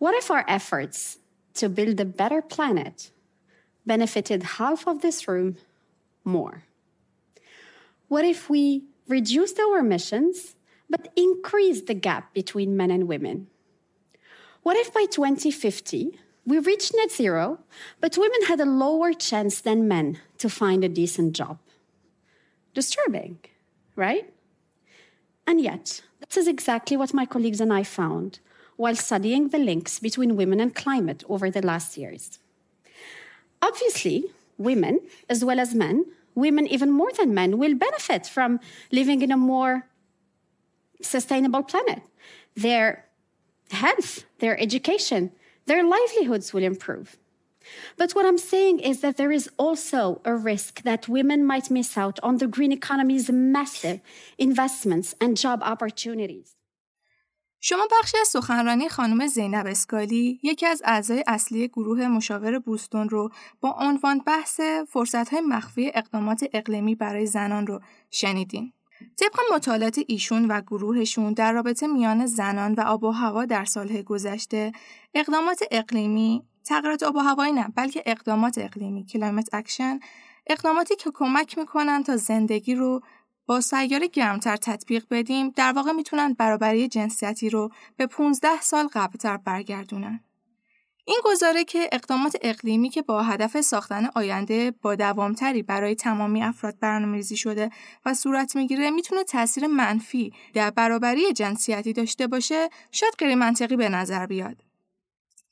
What if our efforts to build a better planet benefited half of this room more? What if we reduced our emissions but increased the gap between men and women? What if by 2050 we reached net zero, but women had a lower chance than men to find a decent job? Disturbing, right? And yet, this is exactly what my colleagues and I found while studying the links between women and climate over the last years. Obviously, women, as well as men, women even more than men, will benefit from living in a more sustainable planet. Their health, their education, their livelihoods will improve. But what I'm saying is that there is also a risk that women might miss out on the green economy's massive investments and job opportunities. شما بخشی از سخنرانی خانم زینب اسکالی یکی از اعضای اصلی گروه مشاور بوستون رو با عنوان بحث فرصتهای مخفی اقدامات اقلیمی برای زنان رو شنیدین. طبق مطالعات ایشون و گروهشون در رابطه میان زنان و آب و هوا در سالهای گذشته اقدامات اقلیمی تغییرات آب و هوایی نه بلکه اقدامات اقلیمی climate action اقداماتی که کمک می‌کنن تا زندگی رو با سیاره گرمتر تطبیق بدیم در واقع می‌تونن برابری جنسیتی رو به 15 سال قبلتر برگردونن. این گزاره که اقدامات اقلیمی که با هدف ساختن آینده با دوامتری برای تمامی افراد برنامه‌ریزی شده و صورت می‌گیره می‌تونه تاثیر منفی در برابری جنسیتی داشته باشه شاید غیر منطقی به نظر بیاد.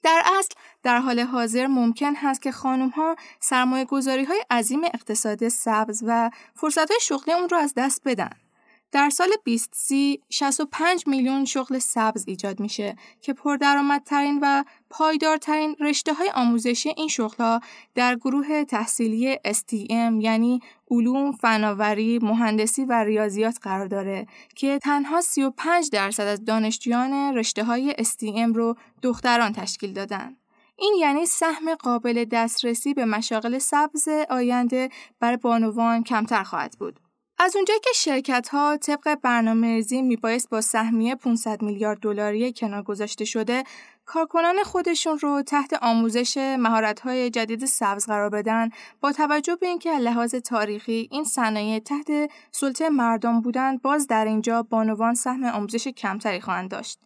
در اصل در حال حاضر ممکن هست که خانم ها سرمایه گذاری های عظیم اقتصاد سبز و فرصت های شغلی اون رو از دست بدن. در سال 2030 65 میلیون شغل سبز ایجاد میشه که پردرآمدترین و پایدارترین رشته های آموزشی این شغلها در گروه تحصیلی STM یعنی علوم، فناوری، مهندسی و ریاضیات قرار داره که تنها 35 درصد از دانشجویان رشته های STM رو دختران تشکیل دادن. این یعنی سهم قابل دسترسی به مشاغل سبز آینده برای بانوان کمتر خواهد بود. از اونجایی که شرکت ها طبق برنامه ریزی میبایست با سهمیه 500 میلیارد دلاری کنار گذاشته شده کارکنان خودشون رو تحت آموزش مهارت‌های جدید سبز قرار بدن با توجه به اینکه لحاظ تاریخی این صنایع تحت سلطه مردم بودند باز در اینجا بانوان سهم آموزش کمتری خواهند داشت.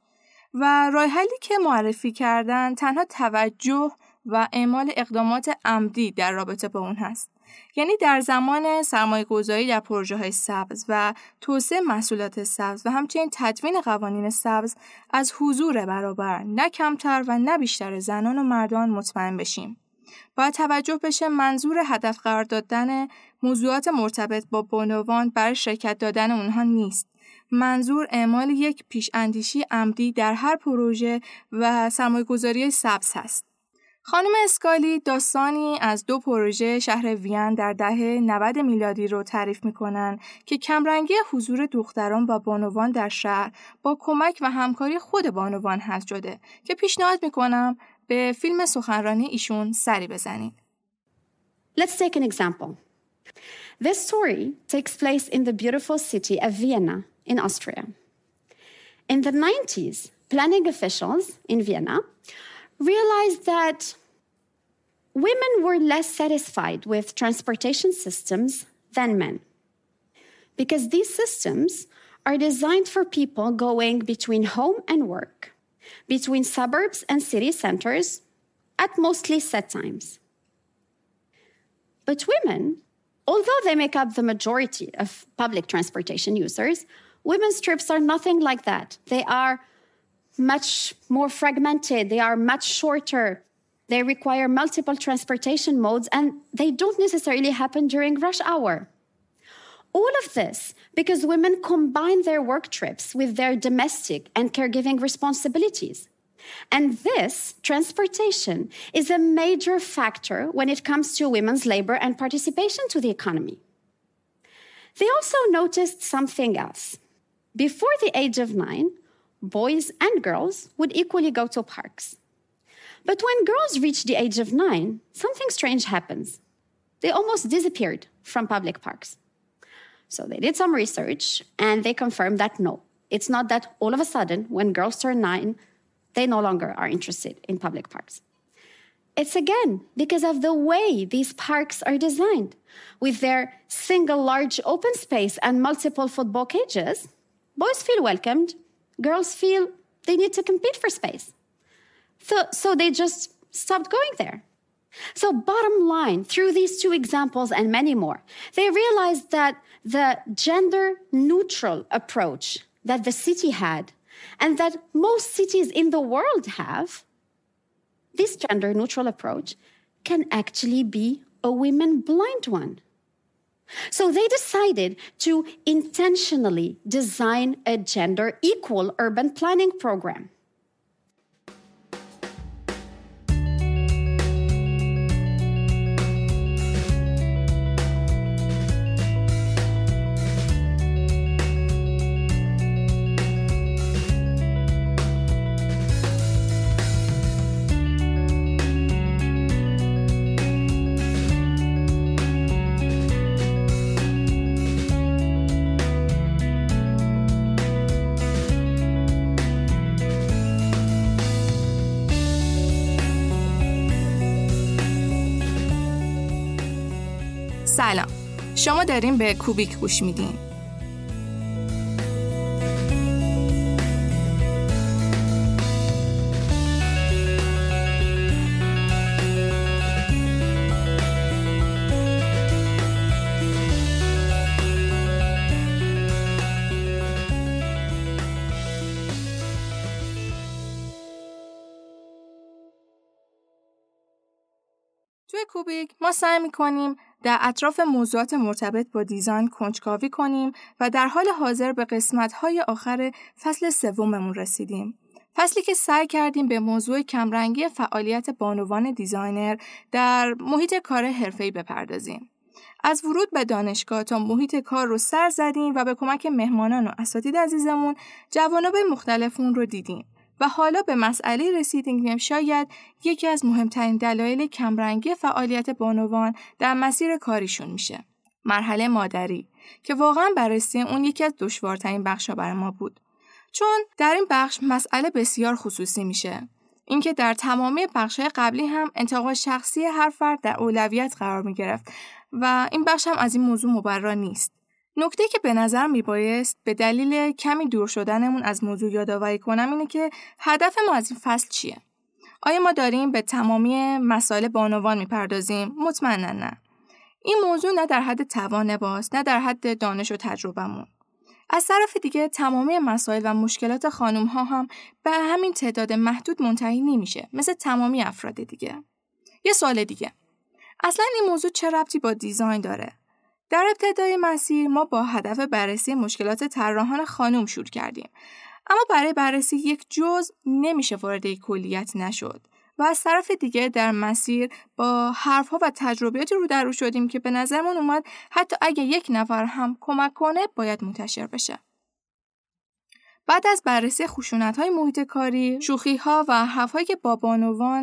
و راه حلی که معرفی کردن تنها توجه و اعمال اقدامات عمدی در رابطه با اون هست. یعنی در زمان سرمایه گذاری در پروژه های سبز و توسعه محصولات سبز و همچنین تدوین قوانین سبز از حضور برابر نه کمتر و نه بیشتر زنان و مردان مطمئن بشیم. باید توجه بشه منظور هدف قرار دادن موضوعات مرتبط با بانوان برای شرکت دادن اونها نیست. منظور اعمال یک پیش اندیشی عمدی در هر پروژه و سرمایه گذاری سبز هست. خانم اسکالی داستانی از دو پروژه شهر وین در دهه 90 میلادی رو تعریف می‌کنن که کمرنگی حضور دختران و بانوان در شهر با کمک و همکاری خود بانوان هست شده که پیشنهاد می‌کنم به فیلم سخنرانی ایشون سری بزنید. Let's take an example. This story takes place in the beautiful city of Vienna in Austria. In the 90s, planning officials in Vienna realized that women were less satisfied with transportation systems than men. Because these systems are designed for people going between home and work, between suburbs and city centers at mostly set times. But women, although they make up the majority of public transportation users, women's trips are nothing like that. They are much more fragmented, they are much shorter, they require multiple transportation modes, and they don't necessarily happen during rush hour. All of this because women combine their work trips with their domestic and caregiving responsibilities. And this transportation is a major factor when it comes to women's labor and participation to the economy. They also noticed something else. Before the age of nine, boys and girls would equally go to parks. But when girls reach the age of nine, something strange happens. They almost disappeared from public parks. So they did some research and they confirmed that no, it's not that all of a sudden, when girls turn nine, they no longer are interested in public parks. It's again because of the way these parks are designed. With their single large open space and multiple football cages, boys feel welcomed, girls feel they need to compete for space. So, so they just stopped going there. So, bottom line, through these two examples and many more, they realized that the gender neutral approach that the city had and that most cities in the world have, this gender neutral approach can actually be a women blind one. So they decided to intentionally design a gender equal urban planning program. داریم به کوبیک گوش میدین توی کوبیک ما سعی می‌کنیم در اطراف موضوعات مرتبط با design کنجکاوی کنیم و در حال حاضر به قسمت‌های آخر فصل سوممون رسیدیم. فصلی که سعی کردیم به موضوع کمرنگی فعالیت بانوان designer در محیط کار حرفه‌ای بپردازیم. از ورود به دانشگاه تا محیط کار رو سر زدیم و به کمک مهمانان و اساتید عزیزمون جوانب مختلف اون رو دیدیم. و حالا به مسئله رسیدیم که شاید یکی از مهمترین دلایل کمرنگی فعالیت بانوان در مسیر کاریشون میشه. مرحله مادری که واقعا بررسی اون یکی از دشوارترین بخشا برای ما بود. چون در این بخش مسئله بسیار خصوصی میشه. اینکه در تمامی بخشهای قبلی هم انتقاد شخصی هر فرد در اولویت قرار می گرفت و این بخش هم از این موضوع مبرا نیست. نکته که به نظر می بایست به دلیل کمی دور شدنمون از موضوع یادآوری کنم اینه که هدف ما از این فصل چیه؟ آیا ما داریم به تمامی مسائل بانوان می‌پردازیم؟ مطمئنا نه. این موضوع نه در حد توان باست نه در حد دانش و تجربهمون. از طرف دیگه تمامی مسائل و مشکلات خانم ها هم به همین تعداد محدود منتهی نمیشه مثل تمامی افراد دیگه. یه سوال دیگه. اصلا این موضوع چه ربطی با دیزاین داره؟ در ابتدای مسیر ما با هدف بررسی مشکلات طراحان خانم شروع کردیم. اما برای بررسی یک جز نمیشه وارد کلیت نشد و از طرف دیگه در مسیر با حرفها و تجربیاتی رو در رو شدیم که به نظرمون اومد حتی اگه یک نفر هم کمک کنه باید منتشر بشه. بعد از بررسی خشونت های محیط کاری، شوخی ها و حرفهایی که با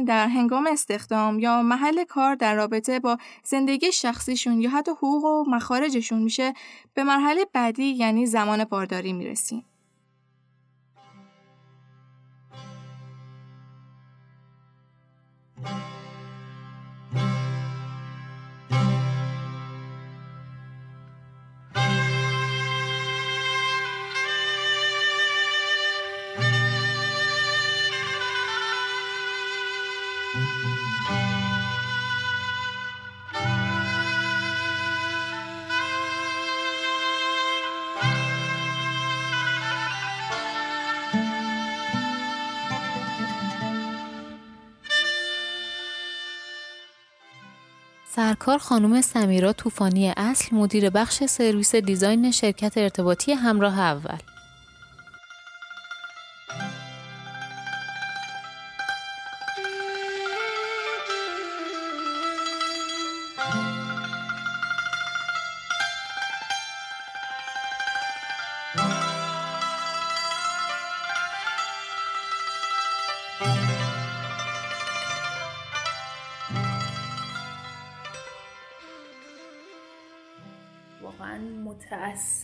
در هنگام استخدام یا محل کار در رابطه با زندگی شخصیشون یا حتی حقوق و مخارجشون میشه به مرحله بعدی یعنی زمان بارداری می‌رسیم. سرکار خانم سمیرا طوفانی اصل مدیر بخش سرویس دیزاین شرکت ارتباطی همراه اول.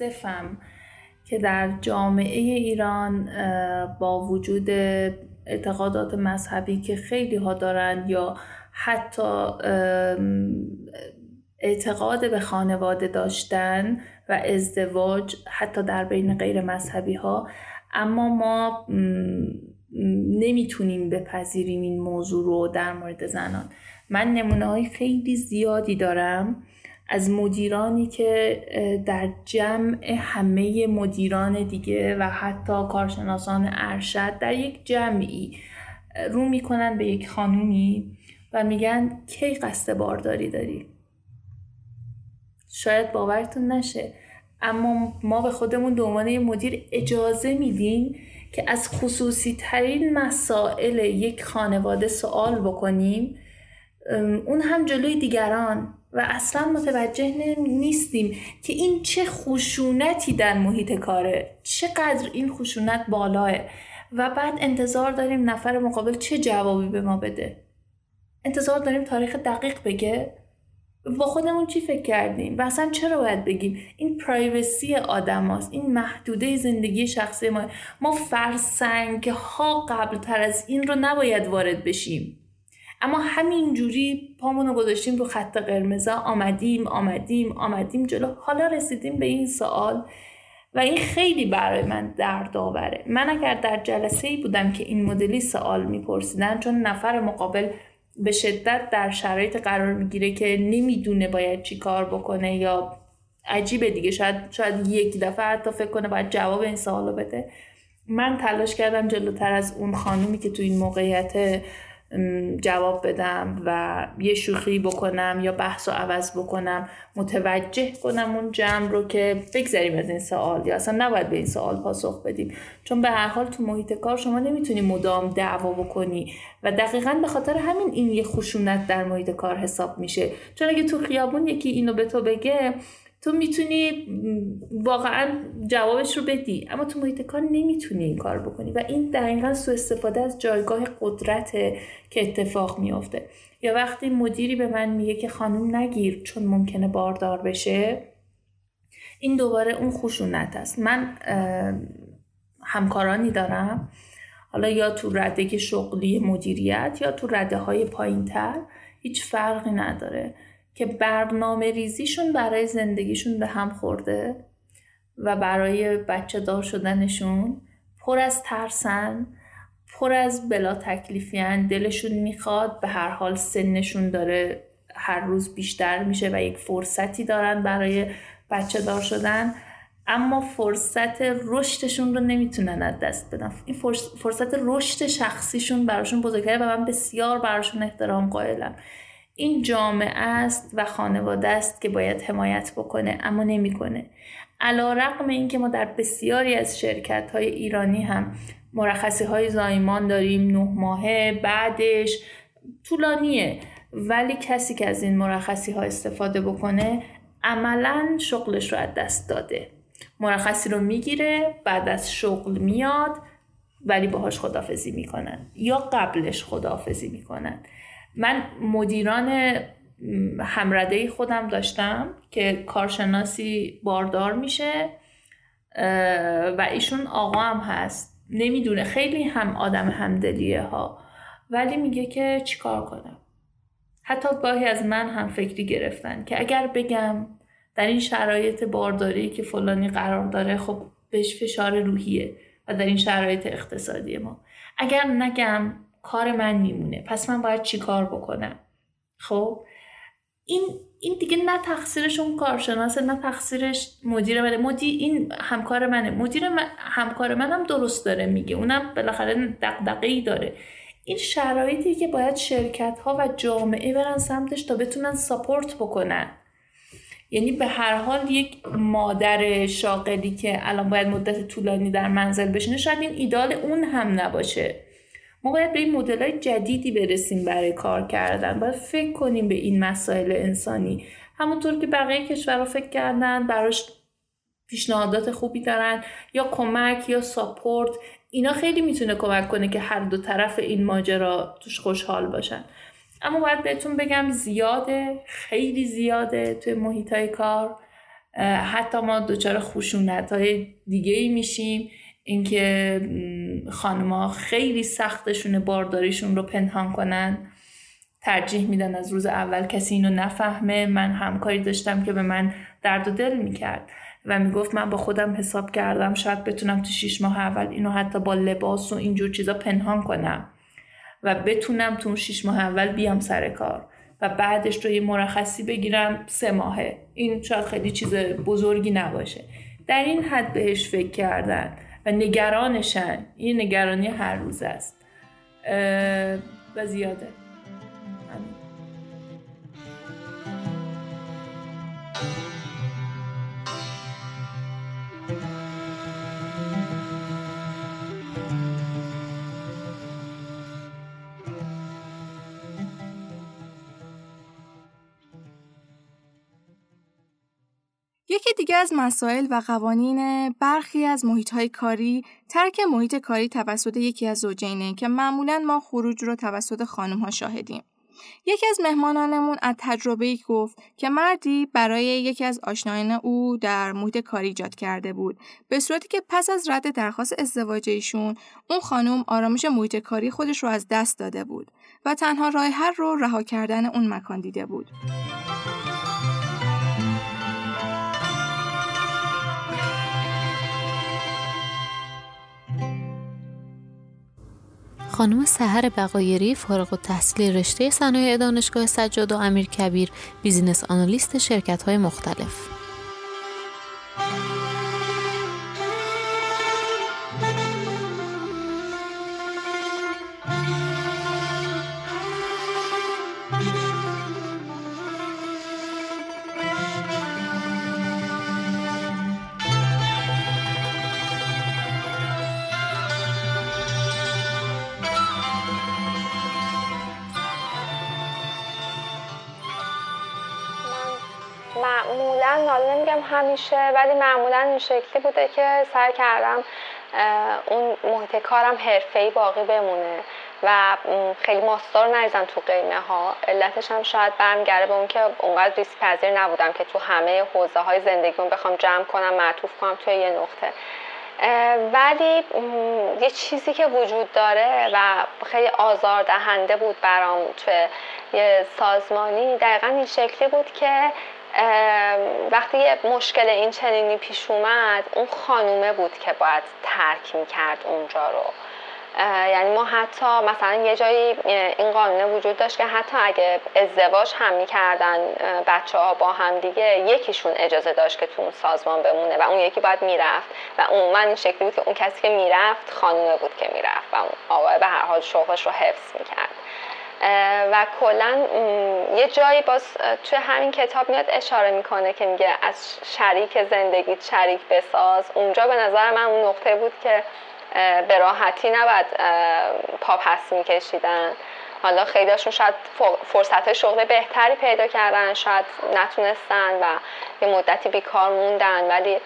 متاسفم که در جامعه ایران با وجود اعتقادات مذهبی که خیلی ها دارن یا حتی اعتقاد به خانواده داشتن و ازدواج حتی در بین غیر مذهبی ها اما ما نمی‌تونیم بپذیریم این موضوع رو در مورد زنان. من نمونه های خیلی زیادی دارم. از مدیرانی که در جمع همه مدیران دیگه و حتی کارشناسان ارشد در یک جمعی رو می‌کنن به یک خانومی و میگن کی قصد بارداری داری؟ شاید باورتون نشه اما ما به خودمون به عنوان مدیر اجازه میدیم که از خصوصی ترین مسائل یک خانواده سوال بکنیم. اون هم جلوی دیگران. و اصلا متوجه نیستیم که این چه خشونتی در محیط کاره. چقدر این خشونت بالاه و بعد انتظار داریم نفر مقابل چه جوابی به ما بده. انتظار داریم تاریخ دقیق بگه. با خودمون چی فکر کردیم؟ و اصلا چرا باید بگیم این پرایوسی آدم هاست. این محدوده زندگی شخصی ما ما فرسنگ ها قبل تر از این رو نباید وارد بشیم. اما همینجوری پامونو گذاشتیم رو خط قرمزا آمدیم آمدیم آمدیم جلو. حالا رسیدیم به این سوال و این خیلی برای من دردآوره. من اگر در جلسه ای بودم که این مدلی سوال میپرسیدن چون نفر مقابل به شدت در شرایط قرار می‌گیره که نمی‌دونه باید چی کار بکنه یا عجیبه دیگه. شاید شاید یک دفعه حتی فکر کنه باید جواب این سوالو بده. من تلاش کردم جلوتر از اون خانومی که تو این موقعیت جواب بدم و یه شوخی بکنم یا بحث و عوض بکنم متوجه کنم اون جمع رو که بگذریم از این سوال یا اصلا نباید به این سوال پاسخ بدیم. چون به هر حال تو محیط کار شما نمی‌تونی مدام دعوا بکنی و دقیقا به خاطر همین این یه خشونت در محیط کار حساب میشه. چون اگه تو خیابون یکی اینو به تو بگه تو می‌تونی واقعا جوابش رو بدی. اما تو محیط کار نمی‌تونی این کار بکنی و این دقیقا سو استفاده از جایگاه قدرت که اتفاق میافته. یا وقتی مدیری به من میگه که خانم نگیر چون ممکنه باردار بشه این دوباره اون خشونت است. من همکارانی دارم. حالا یا تو رده شغلی مدیریت یا تو رده های پایین تر هیچ فرقی نداره. که برنامه ریزیشون برای زندگیشون به هم خورده و برای بچه دار شدنشون پر از ترسن پر از بلا تکلیفیان. دلشون می‌خواد به هر حال سنشون داره هر روز بیشتر میشه و یک فرصتی دارن برای بچه دار شدن. اما فرصت رشدشون رو نمی‌تونن از دست بدن. این فرصت رشد شخصیشون براشون بزرگتره و من بسیار براشون احترام قائلم. این جامعه است و خانواده است که باید حمایت بکنه اما نمی‌کنه. علا رقم این که ما در بسیاری از شرکت های ایرانی هم مرخصی های زایمان داریم نه ماهه بعدش طولانیه. ولی کسی که از این مرخصی ها استفاده بکنه عملا شغلش رو از دست داده. مرخصی رو می‌گیره بعد از شغل میاد ولی باهاش خدافزی می‌کنن. یا قبلش خدافزی می‌کنن. من مدیران همرده خودم داشتم که کارشناسی باردار میشه و ایشون آقا هم هست. نمی‌دونه. خیلی هم آدم همدلیه ها. ولی میگه که چیکار کنم؟ حتی گاهی از من هم فکری گرفتن که اگر بگم در این شرایط بارداری که فلانی قرار داره خب بهش فشار روحیه و در این شرایط اقتصادی ما. اگر نگم کار من میمونه. پس من باید چی کار بکنم؟ خب؟ این این دیگه نه تقصیرش اون کارشناسه نه تقصیرش مدیر منه. مدیر این همکار منه. مدیر من همکار منم درست داره میگه. اونم بالاخره دغدغه ای داره. این شرایطی که باید شرکت ها و جامعه برن سمتش تا بتونن ساپورت بکنن. یعنی به هر حال یک مادر شاغلی که الان باید مدت طولانی در منزل بشینه شاید این ایدال اون هم نباشه. ما باید به این مدل جدیدی برسیم برای کار کردن. باید فکر کنیم به این مسائل انسانی. همونطور که بقیه کشورها فکر کردن براش پیشنهادات خوبی دارن یا کمک یا ساپورت اینا خیلی می‌تونه کمک کنه که هر دو طرف این ماجرا توش خوشحال باشن. اما باید بهتون بگم زیاده خیلی زیاده توی محیط های کار حتی ما دچار خشونت های دیگه ای میشیم. اینکه خانما خیلی سختشونه بارداریشون رو پنهان کنن. ترجیح میدن از روز اول کسی اینو نفهمه. من همکاری داشتم که به من درد و دل می‌کرد و می‌گفت من با خودم حساب کردم شاید بتونم تو شیش ماه اول اینو حتی با لباس و اینجور چیزا پنهان کنم و بتونم تو اون شیش ماه اول بیام سر کار و بعدش رو یه مرخصی بگیرم سه ماهه. این شاید خیلی چیز بزرگی نباشه. در این حد بهش فکر کردن. و نگرانشن. این نگرانی هر روز است. و زیاده. یکی دیگه از مسائل و قوانین برخی از محیط های کاری ترک محیط کاری توسط یکی از زوجینه که معمولا ما خروج رو توسط خانم ها شاهدیم. یکی از مهمانانمون از تجربه گفت که مردی برای یکی از آشنایان او در محیط کاری ایجاد کرده بود به صورتی که پس از رد درخواست ازدواج ایشون اون خانم آرامش محیط کاری خودش رو از دست داده بود و تنها راه حل رو رها کردن اون مکان دیده بود. خانم سهر بقایری فارغ و تحصیل رشته صنایع دانشگاه سجاد و امیر کبیر بیزینس آنالیست شرکت های مختلف. نمیگم همیشه ولی معمولا این شکلی بوده که سعی کردم اون محیط کارم ای باقی بمونه و خیلی ماستار نریزم تو قیمه ها علتش هم شاید برمیگرده به اون که اونقدر ریسک پذیر نبودم که تو همه حوزه های زندگیمون بخوام جمع کنم معطوف کنم توی یه نقطه. ولی یه چیزی که وجود داره و خیلی آزار دهنده بود برام توی یه سازمانی دقیقا این شکلی بود که وقتی یه مشکل این چنینی پیش اومد اون خانومه بود که باید ترک می‌کرد اونجا رو. یعنی ما حتی مثلا یه جایی این قانونه وجود داشت که حتی اگه ازدواج هم می‌کردن بچه ها با هم دیگه یکیشون اجازه داشت که تو اون سازمان بمونه و اون یکی باید می‌رفت و عموما این شکلی بود که اون کسی که می‌رفت خانومه بود که می‌رفت و اون آقای به هر حال شغلش رو حفظ می‌کرد. و کلا یه جایی باز توی همین کتاب میاد اشاره می‌کنه که میگه از شریک زندگی شریک بساز. اونجا به نظر من اون نقطه بود که به راحتی نباید پا پس میکشیدن. حالا خیلیشون شاید فرصت شغل بهتری پیدا کردن شاید نتونستن و یه مدتی بیکار موندن. ولی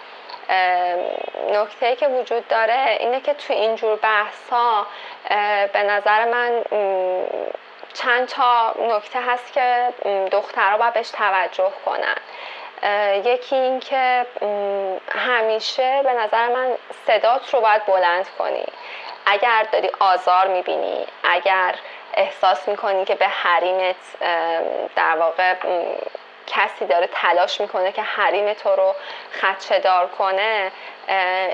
نکته که وجود داره اینه که تو اینجور بحث ها به نظر من چند تا نکته هست که دخترها باید بهش توجه کنن. یکی این که همیشه به نظر من صدات رو باید بلند کنی. اگر داری آزار می‌بینی اگر احساس می‌کنی که به حریمت در واقع کسی داره تلاش می‌کنه که حریم تو رو خدشه دار کنه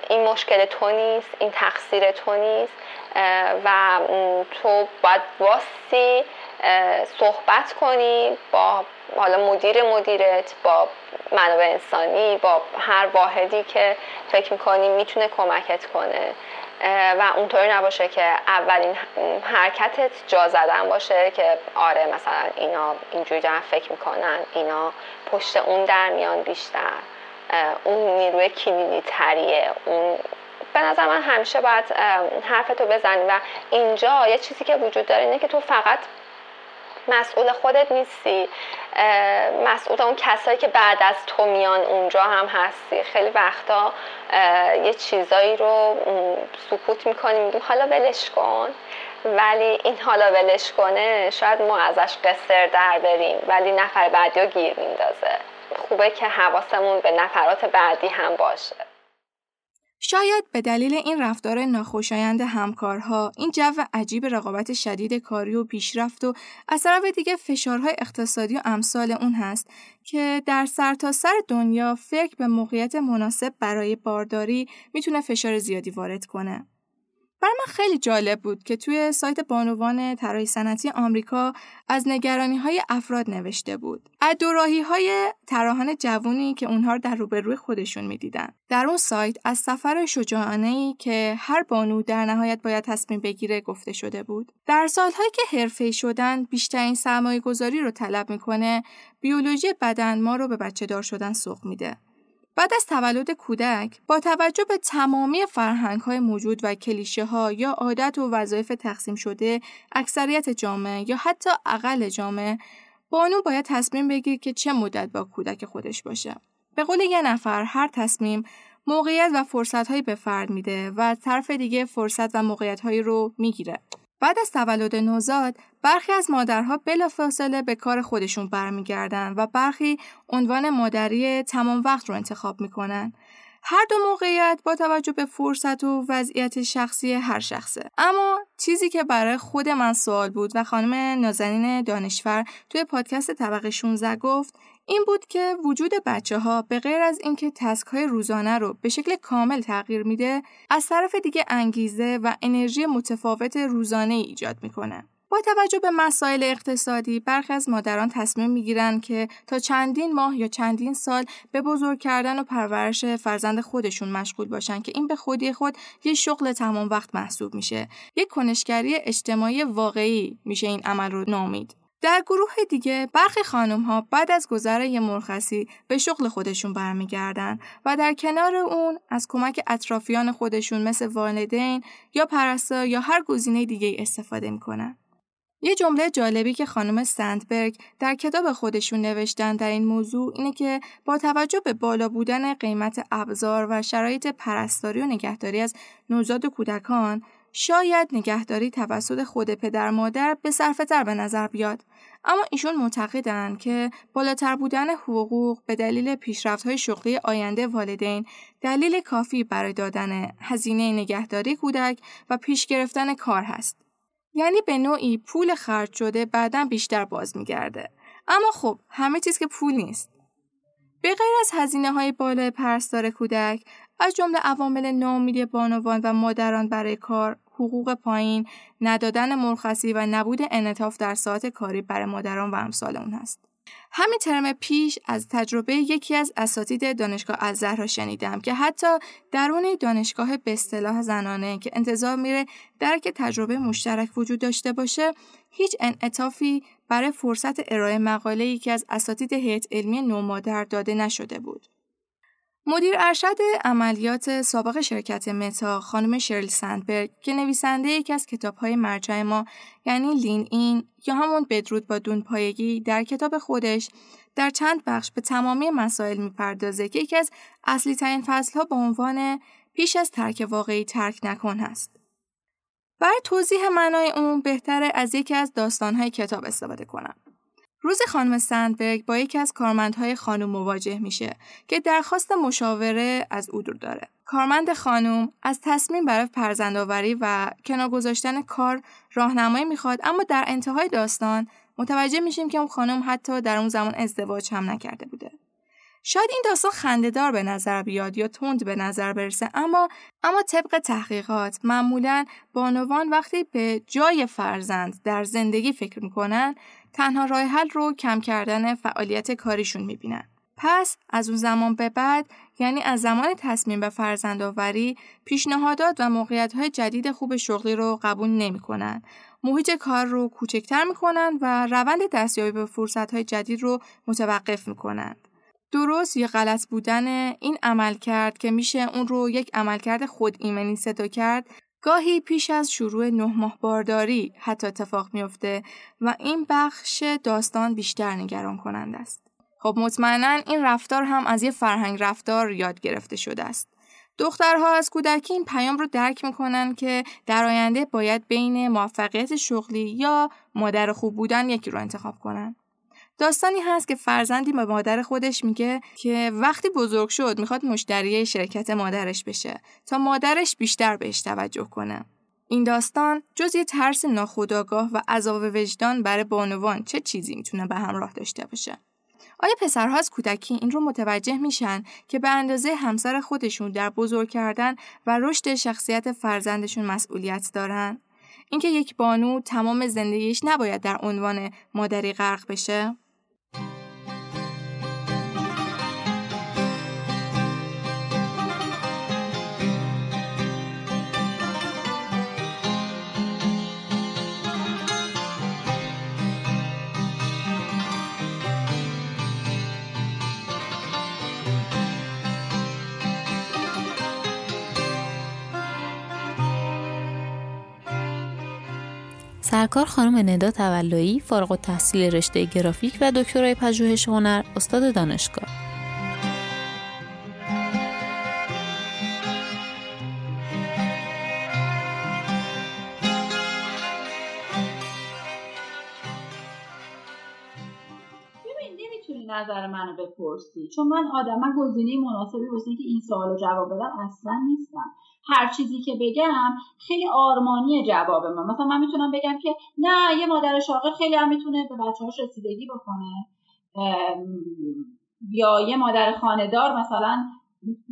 این مشکل تو نیست این تقصیر تو نیست و تو باید واسی صحبت کنی با حالا مدیر مدیرت با منابع انسانی با هر واحدی که فکر می‌کنی می‌تونه کمکت کنه. و اونطوری نباشه که اولین حرکتت جا زدن باشه که آره مثلا اینا اینجوری دارن فکر می‌کنن اینا پشت اون در میان بیشتر اون نیروی کلینی تریه اون به نظر من همیشه باید حرفتو بزنی. و اینجا یه چیزی که وجود داره اینه که تو فقط مسئول خودت نیستی. مسئول اون کسایی که بعد از تو میان اونجا هم هستی. خیلی وقتا یه چیزایی رو سکوت می‌کنیم میگیم حالا ولش کن. ولی این حالا ولش کنه شاید ما ازش قصر در بریم. ولی نفر بعدی رو گیر میندازه. خوبه که حواسمون به نفرات بعدی هم باشه. شاید به دلیل این رفتار ناخوشایند همکارها، این جو عجیب رقابت شدید کاری و پیشرفت و از طرف دیگه فشارهای اقتصادی و امثال اون هست که در سرتاسر سر دنیا فکر به موقعیت مناسب برای بارداری می‌تونه فشار زیادی وارد کنه. برای من خیلی جالب بود که توی سایت بانوان طراحی صنعتی آمریکا از نگرانی های افراد نوشته بود. از دوراهی های طراحان جوونی که اونها رو در روبروی خودشون می‌دیدن. در اون سایت از سفر شجاعانه ای که هر بانو در نهایت باید تصمیم بگیره گفته شده بود. در سالهایی که حرفه‌ای شدن بیشترین سرمایه گذاری رو طلب می‌کنه، بیولوژی بدن ما رو به بچه دار شدن سوق میده. بعد از تولد کودک با توجه به تمامی فرهنگ های موجود و کلیشه ها یا عادت و وظایف تقسیم شده اکثریت جامعه یا حتی اقل جامعه بانو باید تصمیم بگیر که چه مدت با کودک خودش باشه. به قول یه نفر هر تصمیم موقعیت و فرصت هایی به فرد میده و طرف دیگه فرصت و موقعیت هایی رو می‌گیره. بعد از تولد نوزاد برخی از مادرها بلافاصله به کار خودشون برمیگردن و برخی عنوان مادری تمام وقت رو انتخاب می‌کنن. هر دو موقعیت با توجه به فرصت و وضعیت شخصی هر شخصه. اما چیزی که برای خود من سوال بود و خانم نازنین دانشور توی پادکست طبقه 16 گفت این بود که وجود بچه ها به غیر از اینکه تسک های روزانه رو به شکل کامل تغییر میده از طرف دیگه انگیزه و انرژی متفاوت روزانه ای ایجاد می‌کنه. با توجه به مسائل اقتصادی برخی از مادران تصمیم می‌گیرند که تا چندین ماه یا چندین سال به بزرگ کردن و پرورش فرزند خودشون مشغول باشن که این به خودی خود یه شغل تمام وقت محسوب میشه یک کنشگری اجتماعی واقعی میشه این عمل رو نامید در گروه دیگه برخی خانم ها بعد از گذر یه مرخصی به شغل خودشون برمیگردن و در کنار اون از کمک اطرافیان خودشون مثل والدین یا پرستار یا هر گزینه دیگه استفاده می‌کنن. یه جمله جالبی که خانم سندبرگ در کتاب خودشون نوشتن در این موضوع اینه که با توجه به بالا بودن قیمت ابزار و شرایط پرستاری و نگهداری از نوزاد و کودکان شاید نگهداری توسط خود پدر مادر به صرفه تر به نظر بیاد. اما ایشون معتقدند که بالاتر بودن حقوق به دلیل پیشرفت های شغلی آینده والدین دلیل کافی برای دادن هزینه نگهداری کودک و پیش گرفتن کار هست. یعنی به نوعی پول خرج شده بعدا بیشتر باز میگرده. اما خب همه چیز که پول نیست. به غیر از هزینه های بالای پرستار کودک از جمله عوامل ناامیدی بانوان و مادران برای کار حقوق پایین، ندادن مرخصی و نبود انعطاف در ساعت کاری برای مادران و امثال اون هست. همین ترم پیش از تجربه یکی از اساتید دانشگاه الزهر را شنیدم که حتی درون دانشگاه به اصطلاح زنانه که انتظار میره درک تجربه مشترک وجود داشته باشه هیچ انعطافی برای فرصت ارائه مقاله یکی از اساتید هیئت علمی نومادر داده نشده بود. مدیر ارشد عملیات سابق شرکت متا خانم شرل سندبرگ که نویسنده یکی از های مرجع ما یعنی لین این یا همون بدرود با دون پایگی در کتاب خودش در چند بخش به تمامی مسائل می‌پردازه که یکی از اصلی ترین فصل ها به عنوان پیش از ترک واقعی ترک نکن هست. برای توضیح معنای اون بهتره از یکی از داستانهای کتاب استفاده کنم. روز خانم سندبرگ با یکی از کارمندهای خانم مواجه میشه که درخواست مشاوره از او داره. کارمند خانم از تصمیم برای فرزندآوری و کنار گذاشتن کار راهنمایی می‌خواد اما در انتهای داستان متوجه میشیم که اون خانم حتی در اون زمان ازدواج هم نکرده بوده. شاید این داستان خندهدار به نظر بیاد یا تند به نظر برسه اما اما طبق تحقیقات معمولا بانوان وقتی به جای فرزند در زندگی فکر می‌کنن تنها راه حل رو کم کردن فعالیت کاریشون می‌بینن. پس از اون زمان به بعد یعنی از زمان تصمیم به فرزندآوری پیشنهادات و موقعیت های جدید خوب شغلی رو قبول نمی‌کنن. محیط کار رو کوچکتر می‌کنن و روند دستیابی به فرصت های جدید رو متوقف می‌کنن. درست یا غلط بودن این عمل کرد که میشه اون رو یک عملکرد خود ایمنی صدا کرد گاهی پیش از شروع نه ماه بارداری حتی اتفاق میافته و این بخش داستان بیشتر نگران کنند است. خب مطمئنا این رفتار هم از یه فرهنگ رفتار یاد گرفته شده است. دخترها از کودکی این پیام رو درک می‌کنن که در آینده باید بین موفقیت شغلی یا مادر خوب بودن یکی رو انتخاب کنن. داستانی هست که فرزندی به مادر خودش میگه که وقتی بزرگ شد می‌خواد مشتری شرکت مادرش بشه تا مادرش بیشتر بهش توجه کنه. این داستان جز یه ترس ناخودآگاه و عذاب وجدان برای بانوان چه چیزی می‌تونه به همراه داشته باشه؟ آیا پسرها از کودکی این رو متوجه میشن که به اندازه همسر خودشون در بزرگ کردن و رشد شخصیت فرزندشون مسئولیت دارن؟ اینکه یک بانو تمام زندگیش نباید در عنوان مادری غرق بشه؟ سرکار خانم ندا تولایی فارغ التحصیل رشته گرافیک و دکترای پژوهش هنر استاد دانشگاه. نظر منو بپرسی چون من آدم گزینه مناسبی واسه اینکه این سوالو جواب بدم اصلا نیستم. هر چیزی که بگم خیلی آرمانی جواب من. مثلا من می‌تونم بگم که نه یه مادر شاغل خیلی هم می‌تونه به بچه‌هاش رسیدگی بکنه. یا یه مادر خاندار مثلا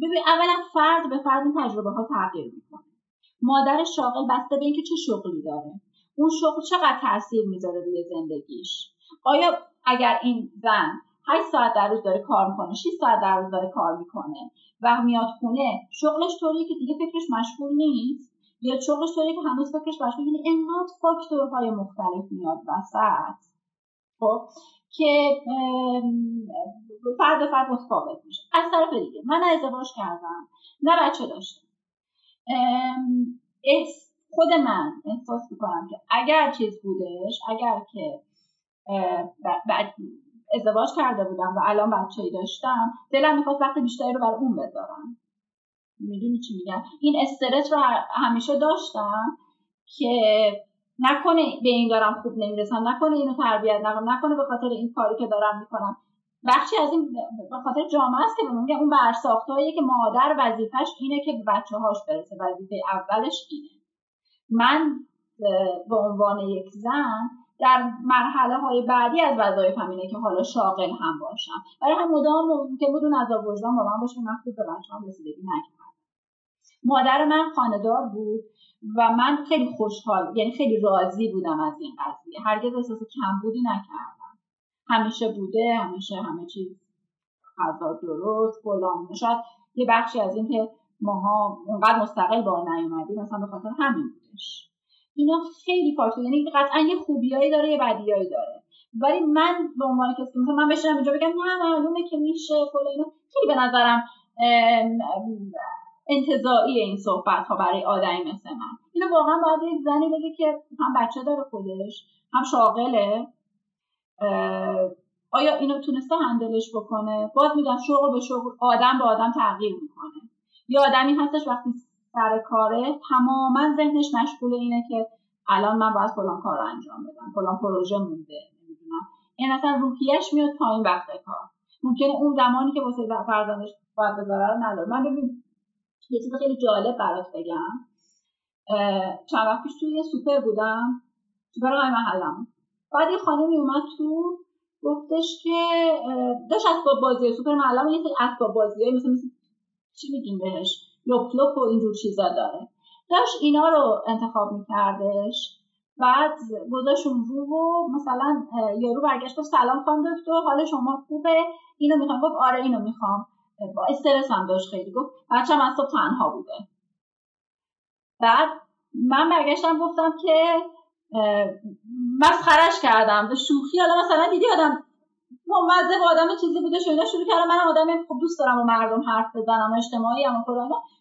ببین اولا فرد به فرد این تجربه ها تغییر می‌کنه. مادر شاغل بسته به اینکه چه شغلی داره. اون شغل چقدر تاثیر می‌ذاره روی زندگیش؟ آیا اگر این زن 8 ساعت در روز داره کار می‌کنه 6 ساعت در روز داره کار می‌کنه؟ و میاد خونه شغلش طوریه که دیگه فکرش مشغول نیست؟ یا شغلش طوریه که هنوز فکرش مشغول یعنی انقدر فاکتورهای مختلف میاد وسط. خب که فرد فرد متفاوت میشه. از طرف دیگه من ازدواج کردم نه بچه داشتم. خود من احساس می‌کنم که اگر چیز بودش اگر که ازدواج کرده بودم و الان بچه ای داشتم دلم می‌خواست وقت بیشتری رو برای اون بذارم. می‌دونی چی میگم؟ این استرس رو همیشه داشتم که نکنه به این دارم خوب نمی‌رسم نکنه اینو تربیت نکنم نکنه به خاطر این کاری که دارم می‌کنم. بخشی از این به خاطر جامعه است که میگم اون برساختهایی که مادر وظیفش اینه که به بچه هاش برسه وظیفه اولش اینه. من به عنوان یک زن در مرحله های بعدی از وظایف اینه که حالا شاغل هم باشم. برای هم مدام ممکن بود اون عذاب وجدان با من باشه من خوب به بچه‌ام رسیدگی نکردم. مادر من خاندار بود و من خیلی خوشحال یعنی خیلی راضی بودم از این قضیه. هرگز احساس کمبودی نکردم. همیشه بوده همیشه همه چیز غذا درست فلان. شاید یه بخشی از این که ماها اونقدر مستقل بار نیومدیم مثلا به خاطر همین بودش. اینا خیلی فاکتور یعنی قطعا یه خوبیایی داره یه بدیایی داره. ولی من به عنوان کسی مثلا من بشینم اینجا بگم نه معلومه که میشه اینا. خیلی به نظرم انتظاعی این صحبت ها برای آدمی مثل من. اینو واقعا باید یک زنی بگه که هم بچه داره خودش هم شاغله. آیا اینو تونسته هندلش بکنه؟ باز میگم شغل به شغل آدم به آدم تغییر می‌کنه. یا آدمی هستش وقتی سر کاره تماما ذهنش مشغول اینه که الان من باید فلان کار رو انجام بدم. فلان پروژه مونده نمی‌دونم. این اصلا روحیش میاد پایین وقت کار. ممکنه اون زمانی که واسه فرزندش باید بذاره رو نداره. من ببین یه چیز خیلی جالب برات بگم. چند وقت پیش توی یه سوپر بودم. سوپر های محلم. بعد یه خانمی اومد تو گفتش که داشت اسباب بازی سوپر محلم یه سری اسباب بازی مثل مثل چی میگیم بهش؟ لپ لپ و اینجور چیزا داره. داشت اینا رو انتخاب میکردش. بعد گذاشون رو و مثلا یارو برگشت گفت سلام خانم دکتر حال شما خوبه؟ اینو می‌خوام. گفت آره اینو می‌خوام. با استرس هم داشت خیلی. گفت بچه‌م از صبح تنها بوده. بعد من برگشتم گفتم که مسخرش کردم. به شوخی حالا مثلا دیدی آدم با آدم چیزی بوده شده شروع کردم من آدم خوب دوست دارم با مردم حرف بزنم اجتماعی هم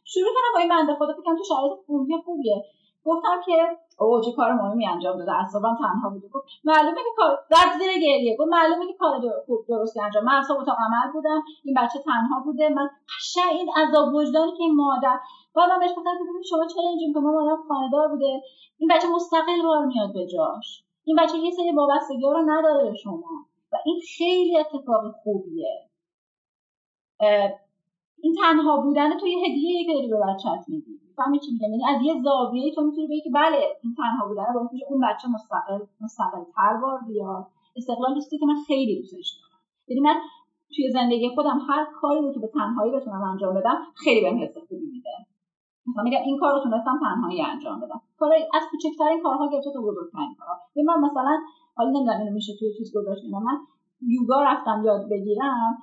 شروع کردم با این بنده خدا فکرم تو شرایط خوبی خوبیه. گفتم که او چه کار مهمی انجام داده اصلا تنها بوده. گفت معلومه که کار زد زیر گریه. گفت معلومه که کار خوب درستی انجام. من اصلا اتاق عمل بودم این بچه تنها بوده. من قشنگ این عذاب وجدانی که این مادر بعد من بهش گفتم که ببین شما چرا اینجوری که ما مادر خانه‌دار بوده. این بچه مستقل بار میاد به جاش. این بچه یه سری وابستگی رو نداره به شما. و این خیلی اتفاق خوبیه. این تنها بودن تو یه هدیه که داری به بچت میدی. فهمی چی میگم؟ یعنی از یه زاویه تو می‌تونی بگی که بله این تنها بودن باعث میشه اون بچه مستقل مستقل تر بار بیاد استقلال چیزی که من خیلی دوستش دارم. یعنی من توی زندگی خودم هر کاری رو که به تنهایی بتونم انجام بدم خیلی بهم حس خوبی میده. مثلا میگم این کار رو تونستم تنهایی انجام بدم. کار از کوچکترین کارها گرفته تا بزرگترین کارها. من مثلا حالا نمی‌دونم اینو میشه توی چیز گذاشت من یوگا رفتم یاد بگیرم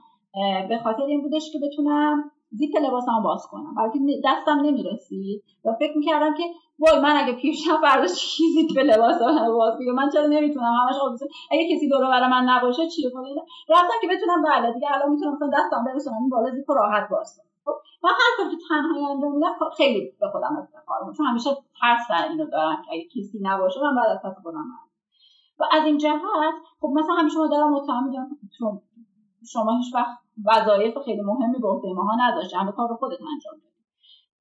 به خاطر این بودش که بتونم زیپ لباسمو باز کنم. بلکه دستم نمی‌رسید و فکر می‌کردم که وای من اگه پیشم فردا چی زیپ لباسمو باز بگم من چرا نمی‌تونم؟ همش آویزون اگه کسی دور برای من نباشه چیه کنه رفتم که بتونم بله دیگه الان می‌تونم دستم برسونم این بالا زیپ راحت باز کنم. خب من هر کاری که تنهایی انجام میدم خب خیلی به خودم افتخار چون همیشه ترس اینو دارم که اگه کسی نباشه من بعد از خودم و از این جهت خب مثلا همیشه دارم متهم چون شما هیچ وقت وظایف خیلی مهمی به عهده ماها نداشت همه کار رو خودت انجام بدی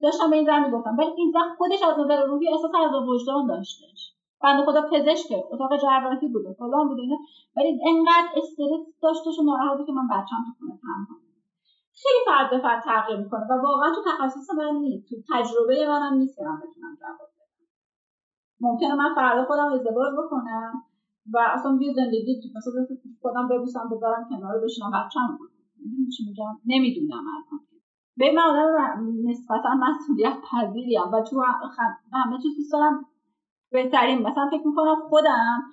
داشتم به این زن می‌گفتم ولی این زن خودش از نظر روحی احساس از وجدان داشتش. بنده خدا پزشکه اتاق جراحی بوده فلان بوده اینا. ولی انقدر استرس داشتش و ناراحت که من بچه‌م تو خونه تنها خیلی فرد به فرد تغییر می‌کنه و واقعا تو تخصص من نیست. تو تجربه منم نیست که من بتونم جواب بدم. ممکنه من فردا خودم ازدواج بکنم. و اصلا یه زندگی مثلا خودم ببوسم بذارم کنار بشینم بچه‌م بود. می‌دونی چی میگم؟ نمی‌دونم الان به من آدم نسبتا مسئولیت پذیریم و تو همه چیز دوست دارم بهترین مثلا فکر می‌کنم خودم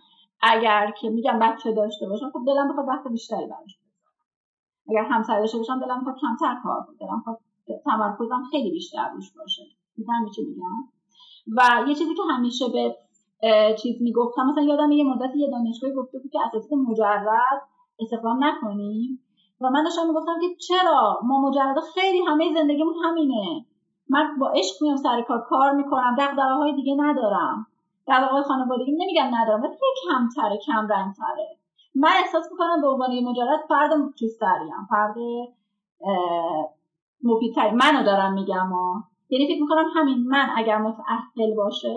اگر که میگم بچه داشته باشم خب دلم بخواد وقت بیشتری براش اگر همسر داشته باشم دلم بخواد کمتر کار کنم. دلم تمرکزم خیلی بیشتر روش باشه. می‌فهمی چی میگم؟ و یه چیزی که همیشه به چیز می‌گفتم. مثلا یادم یه مدت یه دانشگاهی گفته بود که اساتید مجرد استخدام نکنیم. و من داشتم می‌گفتم که چرا؟ ما مجرد خیلی همه زندگیمون همینه. من با عشق میام سر کار کار می‌کنم دغدغه های دیگه ندارم. دغدغه های خانوادگی نمیگم ندارم ولی کمتره کم رنگتره من احساس می‌کنم به عنوان مجرد فرد چیزتریم فرد مفیدتری. منو دارم میگم ها. یعنی فکر می‌کنم همین من اگر متأهل باشه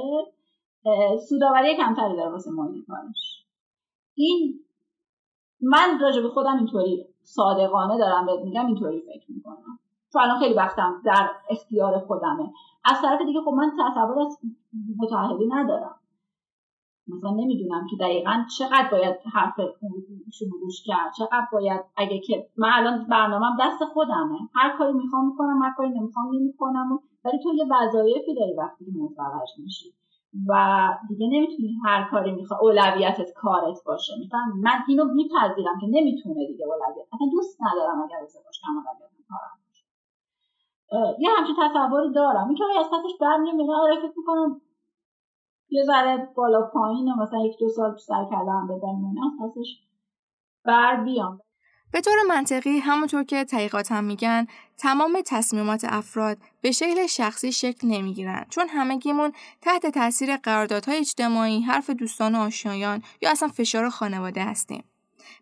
سوداوری کمتری داره واسه محیط کارش. این من راجع به خودم اینطوری صادقانه دارم بهت میگم اینطوری فکر می‌کنم. چون الان خیلی وقتم در اختیار خودمه. از طرف دیگه خب من تصور از متعهدی ندارم. مثلا نمی‌دونم که دقیقا چقدر باید حرف شما گوش کرد چقدر باید اگه که من الان برنامهم دست خودمه. هر کاری می‌خوام می‌کنم هر کاری نمی‌خوام نمی‌کنم. ولی تو یه وظایفی داری وقتی که میشی. و دیگه نمی‌تونی هر کاری می‌خوای اولویتت کارت باشه. می‌فهمی؟ من اینو میپذیرم که نمی‌تونه دیگه اولویت. اصلا دوست ندارم اگر ازدواج کم اولویت کارم باشه. یه همچین تصوری دارم. این که از پسش برمیام آره فکر می‌کنم یه ذره بالا پایین و مثلا یک دو سال سر کردم بزنیم اینا پسش بر بیام. به طور منطقی همونطور که تحقیقات هم میگن تمام تصمیمات افراد به شکل شخصی شکل نمی‌گیرن چون همگیمون تحت تاثیر قراردادهای اجتماعی حرف دوستان و آشنایان یا اصلا فشار خانواده هستیم.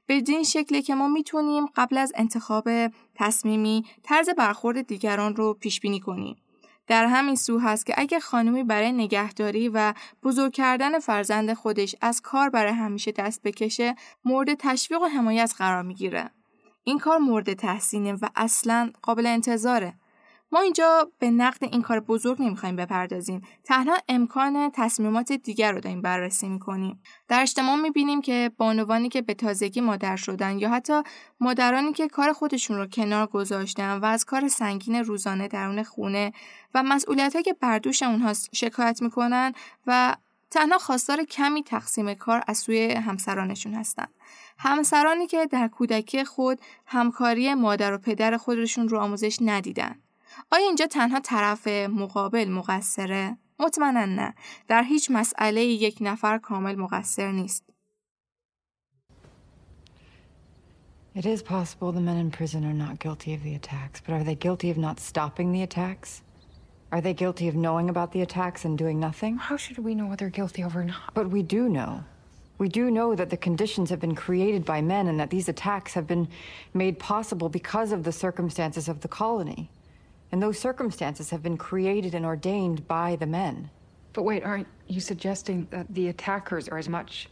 به این شکلی که ما می‌تونیم قبل از انتخاب تصمیمی طرز برخورد دیگران رو پیش بینی کنیم. در همین سو هست که اگه خانمی برای نگهداری و بزرگ کردن فرزند خودش از کار برای همیشه دست بکشه مورد تشویق و حمایت قرار می‌گیره این کار مورد تحسینه و اصلا قابل انتظاره. ما اینجا به نقد این کار بزرگ نمی‌خوایم بپردازیم. تنها امکان تصمیمات دیگر رو داریم بررسی می‌کنیم. در اجتماع می‌بینیم که بانوانی که به تازگی مادر شدن یا حتی مادرانی که کار خودشون رو کنار گذاشتن و از کار سنگین روزانه درون خونه و مسئولیت که بر دوش اونها شکایت می‌کنن و تنها خواستار کمی تقسیم کار از سوی همسرانشون هستند همسرانی که در کودکی خود همکاری مادر و پدر خودشون رو آموزش ندیدن. آیا اینجا تنها طرف مقابل مقصره؟ مطمئنا نه. در هیچ مسئله یک نفر کامل مقصر نیست. It is possible the men in prison are not guilty of the attacks, but are they guilty of not stopping the attacks? Are they guilty of knowing about the attacks and doing nothing? How should we know what they're guilty of or not? But we do know. We do know that the conditions have been created by men and that these attacks have been made possible because of the circumstances of the colony. And those circumstances have been created and ordained by the men. But wait, aren't you suggesting that the attackers are as much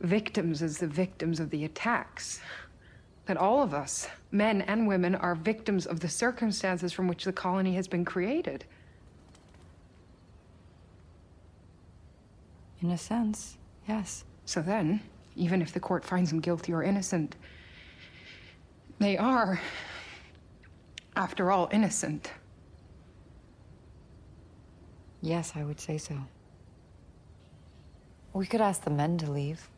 victims as the victims of the attacks. That all of us, men and women, are victims of the circumstances from which the colony has been created. In a sense, yes. So then, even if the court finds them guilty or innocent, they are, after all, innocent. Yes, I would say so. We could ask the men to leave.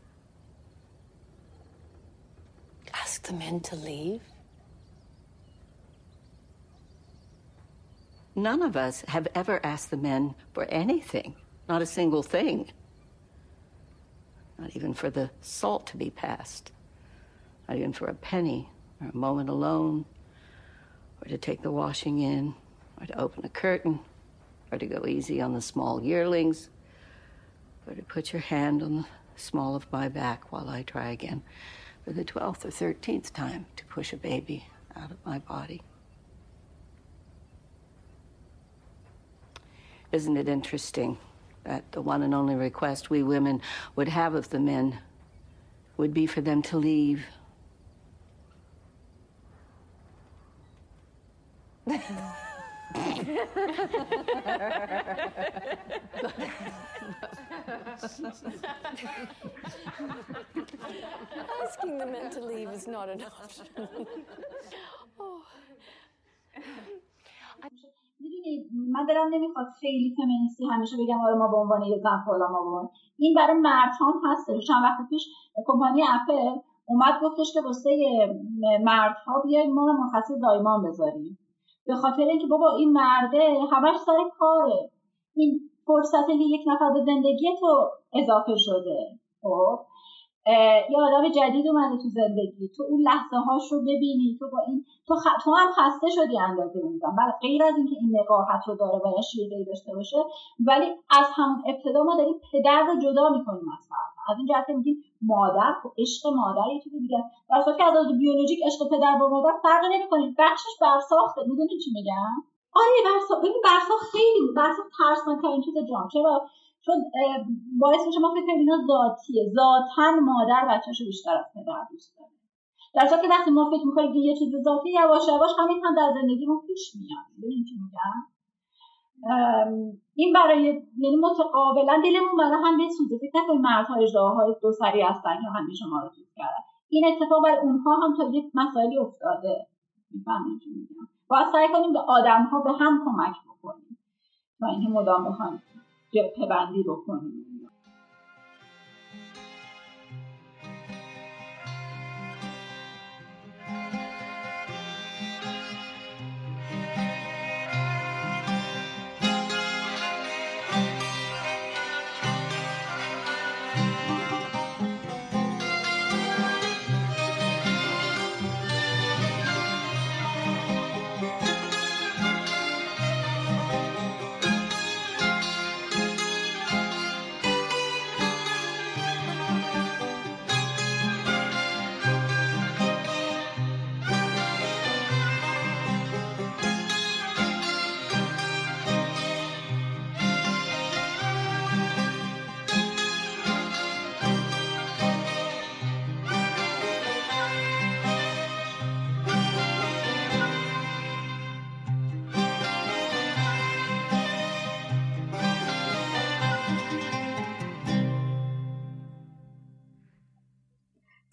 Ask the men to leave? None of us have ever asked the men for anything, not a single thing. Not even for the salt to be passed, not even for a penny or a moment alone, or to take the washing in, or to open a curtain, or to go easy on the small yearlings, or to put your hand on the small of my back while I try again for the 12th or 13th time to push a baby out of my body. Isn't it interesting that the one and only request we women would have of the men would be for them to leave? Asking the men to leave is not an option. oh. می‌دونی من دلم نمی‌خواد خیلی فمینیستی همیشه بگم آره ما به عنوان یه زن فلان ما این برای مردها هست چند وقت پیش کمپانی اپل اومد گفتش که واسه مردها بیایم ما مرخصی زایمان بذاریم به خاطر اینکه بابا این مرده همش سر کاره. این فرصت یک نفر به زندگی تو اضافه شده. خب؟ یه آدم جدید اومده تو زندگی. تو اون لحظه هاش رو ببینی. تو با این تو, خ... تو هم خسته شدی اندازه اون بله غیر از اینکه این نقاهت رو داره و شیرده داشته باشه ولی از همون ابتدا ما داریم پدر رو جدا می‌کنیم از فرد. از این جهت میگیم مادر و عشق مادر یه چیز دیگه در که از بیولوژیک عشق پدر با مادر فرق نمی‌کنه. بخشش برساخته. می‌دونی چی میگم؟ آره برساخت ببین برساخت خیلی برساخت ترسناکترین چیز جان چرا؟ چون باعث میشه ما فکر کنیم اینا ذاتیه. ذاتا مادر بچه‌شو بیشتر از پدر دوست داره. در که وقتی ما فکر می‌کنیم که یه چیز ذاتی یواش یواش همین هم در زندگیمون پیش میاد. ببینید چی میگم؟ این برای یعنی متقابلا دلمون برای هم بسوزه. فکر نکنید مردها اجداهای دو سری هستن که همیشه ما رو چیز کردن. این اتفاق برای اونها هم تا یک مسائلی افتاده. می‌فهمید چی میگم. باید سعی کنیم به آدم ها به هم کمک بکنیم. و اینکه مدام بخوایم جبهه بندی بکنیم.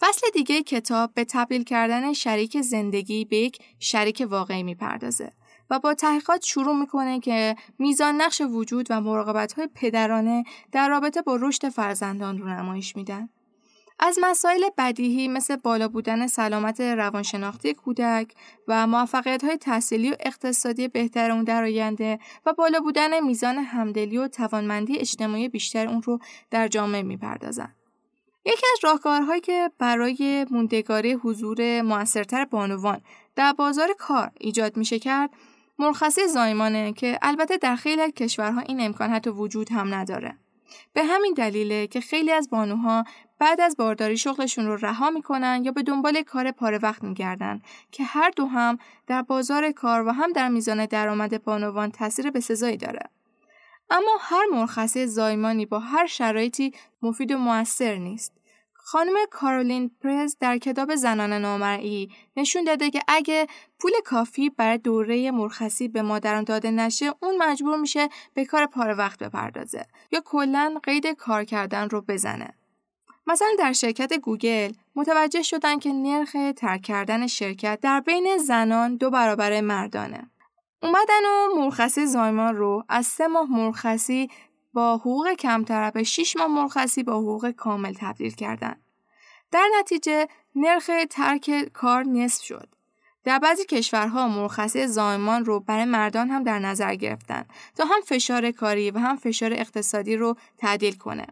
فصل دیگه کتاب به تبدیل کردن شریک زندگی به یک شریک واقعی می‌پردازه و با تحقیقات شروع می‌کنه که میزان نقش وجود و مراقبت های پدرانه در رابطه با رشد فرزندان رو نمایش میدن. از مسائل بدیهی مثل بالا بودن سلامت روانشناختی کودک و موفقیت های تحصیلی و اقتصادی بهتر اون در آینده و بالا بودن میزان همدلی و توانمندی اجتماعی بیشتر اون رو در جامعه می‌پردازن. یکی از راهکارهایی که برای موندگاری حضور موثرتر بانوان در بازار کار ایجاد میشه کرد مرخصی زایمانه که البته در خیلی از کشورها این امکان حتی وجود هم نداره. به همین دلیله که خیلی از بانوها بعد از بارداری شغلشون رو رها می‌کنن یا به دنبال کار پاره وقت میگردن که هر دو هم در بازار کار و هم در میزان درآمد بانوان تاثیر بسزایی داره. اما هر مرخصی زایمانی با هر شرایطی مفید و موثر نیست. خانم کارولین پرز در کتاب زنان نامرئی نشون داده که اگه پول کافی برای دوره مرخصی به مادران داده نشه اون مجبور میشه به کار پاره وقت بپردازه یا کلا قید کار کردن رو بزنه. مثلا در شرکت گوگل متوجه شدن که نرخ ترک کردن شرکت در بین زنان دو برابر مردانه. اومدن و مرخصی زایمان رو از سه ماه مرخصی با حقوق کمتر به 6 ماه مرخصی با حقوق کامل تبدیل کردن. در نتیجه نرخ ترک کار نصف شد. در بعضی کشورها مرخصی زایمان رو برای مردان هم در نظر گرفتن تا هم فشار کاری و هم فشار اقتصادی رو تعدیل کنه.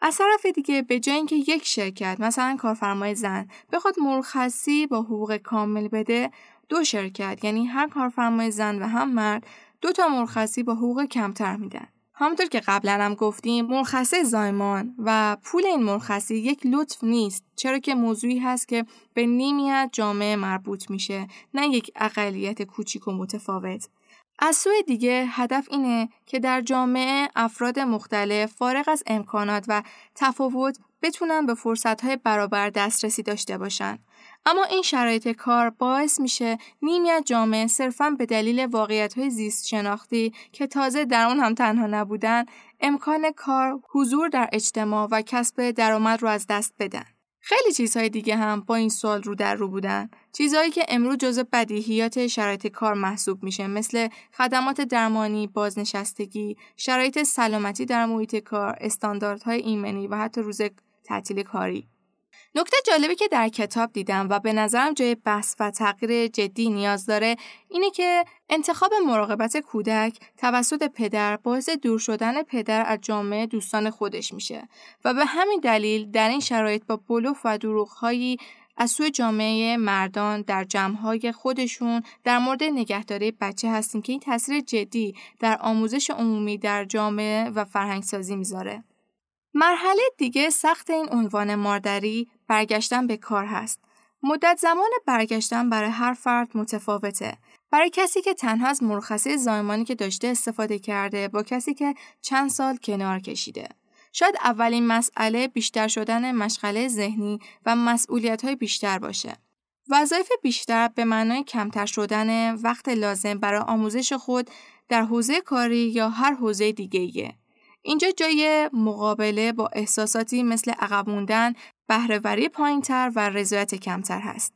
از طرف دیگه به جای اینکه یک شرکت مثلا کارفرمای زن بخواد مرخصی با حقوق کامل بده دو شرکت یعنی هر کارفرمای زن و هم مرد دو تا مرخصی با حقوق کمتر میدن. همونطور که قبلا هم گفتیم مرخصی زایمان و پول این مرخصی یک لطف نیست چرا که موضوعی هست که به نیمیت جامعه مربوط میشه نه یک اقلیت کوچیک و متفاوت از سوی دیگه هدف اینه که در جامعه افراد مختلف فارغ از امکانات و تفاوت بتونن به فرصتهای برابر دسترسی داشته باشن اما این شرایط کار باعث میشه نیمی از جامعه صرفا به دلیل واقعیت های زیست شناختی که تازه در اون هم تنها نبودن امکان کار، حضور در اجتماع و کسب درآمد رو از دست بدن. خیلی چیزهای دیگه هم با این سوال رو در رو بودن. چیزهایی که امروز جزء بدیهیات شرایط کار محسوب میشه مثل خدمات درمانی، بازنشستگی، شرایط سلامتی در محیط کار، استانداردهای ایمنی و حتی روز تعطیل کاری. نکته جالبی که در کتاب دیدم و به نظرم جای بحث و تغییر جدی نیاز داره اینه که انتخاب مراقبت کودک توسط پدر باعث دور شدن پدر از جامعه دوستان خودش میشه و به همین دلیل در این شرایط با بلوف و دروغهایی از سوی جامعه مردان در جمعهای خودشون در مورد نگهداری بچه هستیم که این تاثیر جدی در آموزش عمومی در جامعه و فرهنگسازی می‌ذاره. مرحله دیگه سخت این عنوان مادری برگشتن به کار هست. مدت زمان برگشتن برای هر فرد متفاوته. برای کسی که تنها از مرخصی زایمانی که داشته استفاده کرده با کسی که چند سال کنار کشیده. شاید اولین مسئله بیشتر شدن مشغله ذهنی و مسئولیت های بیشتر باشه. وظایف بیشتر به معنای کمتر شدن وقت لازم برای آموزش خود در حوزه کاری یا هر حوزه دیگه اینجا جای مقابله با احساساتی مثل عقب موندن، بهرهوری پایینتر و رضایت کمتر هست.